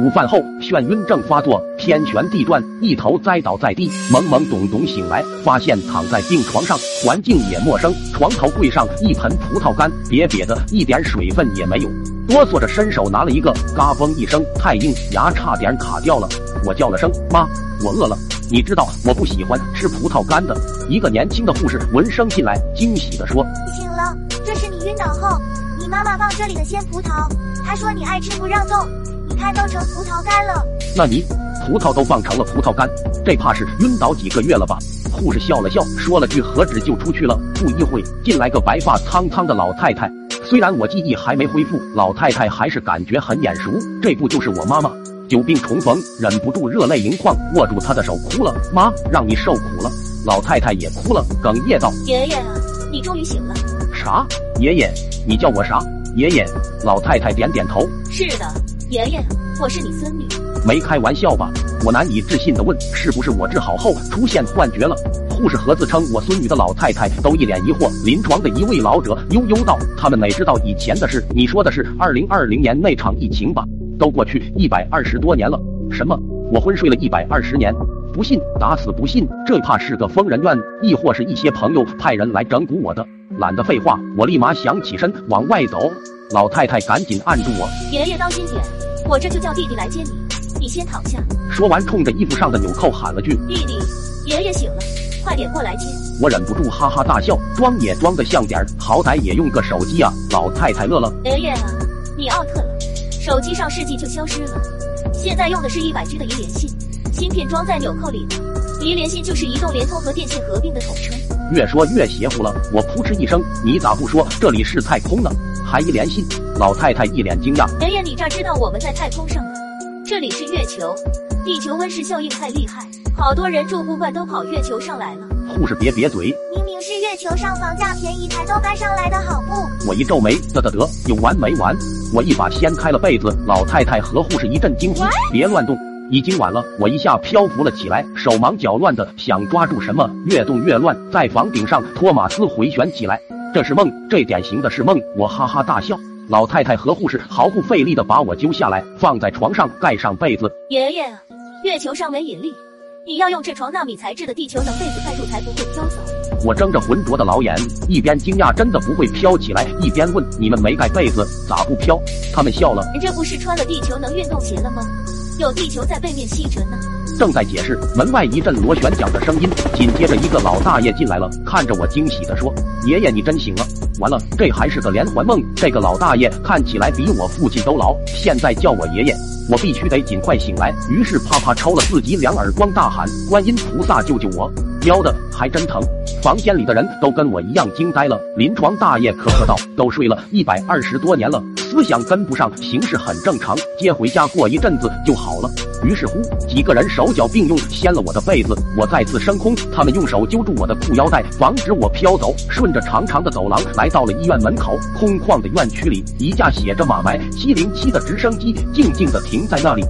午饭后，眩晕症发作，天旋地转，一头栽倒在地。懵懵懂懂醒来，发现躺在病床上，环境也陌生。床头柜上一盆葡萄干，瘪瘪的，一点水分也没有。哆嗦着伸手拿了一个，嘎嘣一声，太硬，牙差点卡掉了。我叫了声妈，我饿了。你知道我不喜欢吃葡萄干的。一个年轻的护士闻声进来，惊喜的说：“醒了，这是你晕倒后，你妈妈放这里的鲜葡萄。她说你爱吃不让动。”看都成葡萄干了，那你葡萄都放成了葡萄干，这怕是晕倒几个月了吧？护士笑了笑，说了句何止就出去了。不一会，进来个白发苍苍的老太太。虽然我记忆还没恢复，老太太还是感觉很眼熟。这不就是我妈妈？久病重逢，忍不住热泪盈眶，握住她的手哭了。妈，让你受苦了。老太太也哭了，哽咽道：“爷爷，你终于醒了。”啥？爷爷？你叫我啥？爷爷？老太太点点头。是的。爷爷，我是你孙女，没开玩笑吧？我难以置信的问，是不是我治好后出现幻觉了？护士和自称我孙女的老太太都一脸疑惑。临床的一位老者悠悠道：“他们哪知道以前的事？你说的是二零二零年那场疫情吧？都过去一百二十多年了。什么？我昏睡了一百二十年？不信，打死不信！这怕是个疯人院，亦或是一些朋友派人来整蛊我的？懒得废话，我立马想起身往外走。”老太太赶紧按住我，爷爷当心点，我这就叫弟弟来接你，你先躺下。说完，冲着衣服上的纽扣喊了句：“弟弟，爷爷醒了，快点过来接。”我忍不住哈哈大笑，装也装得像点儿，好歹也用个手机啊！老太太乐了，爷爷啊，你 out 了，手机上世纪就消失了，现在用的是一百 G 的移联信，芯片装在纽扣里呢，移联信就是移动、联通和电信合并的统称。越说越邪乎了，我扑哧一声，你咋不说这里是太空呢？还一联信，老太太一脸惊讶。爷爷，你这知道我们在太空上呢？这里是月球，地球温室效应太厉害，好多人住不惯都跑月球上来了。护士别瘪嘴，明明是月球上房价便宜，才都该上来的好不？我一皱眉，得得得，有完没完？我一把掀开了被子，老太太和护士一阵惊呼，别乱动，已经晚了。我一下漂浮了起来，手忙脚乱的想抓住什么，越动越乱，在房顶上托马斯回旋起来。这是梦，这典型的是梦。我哈哈大笑。老太太和护士毫不费力的把我揪下来，放在床上，盖上被子。爷爷，月球上没引力，你要用这床纳米材质的地球能被子盖住，才不会飘走。我睁着浑浊的老眼，一边惊讶真的不会飘起来，一边问：你们没盖被子，咋不飘？他们笑了。这不是穿了地球能运动鞋了吗？有地球在背面吸着呢。正在解释，门外一阵螺旋桨的声音，紧接着一个老大爷进来了，看着我惊喜地说：“爷爷，你真行了！完了，这还是个连环梦。这个老大爷看起来比我父亲都老，现在叫我爷爷，我必须得尽快醒来。”于是啪啪抽了自己两耳光，大喊：“观音菩萨救救我！”喵的，还真疼！房间里的人都跟我一样惊呆了。临床大爷咳咳道：“都睡了一百二十多年了，思想跟不上，形势很正常，接回家过一阵子就好了。”于是乎，几个人手脚并用掀了我的被子，我再次升空，他们用手揪住我的裤腰带，防止我飘走。顺着长长的走廊来到了医院门口，空旷的院区里，一架写着“马埋七零七”的直升机静静地停在那里。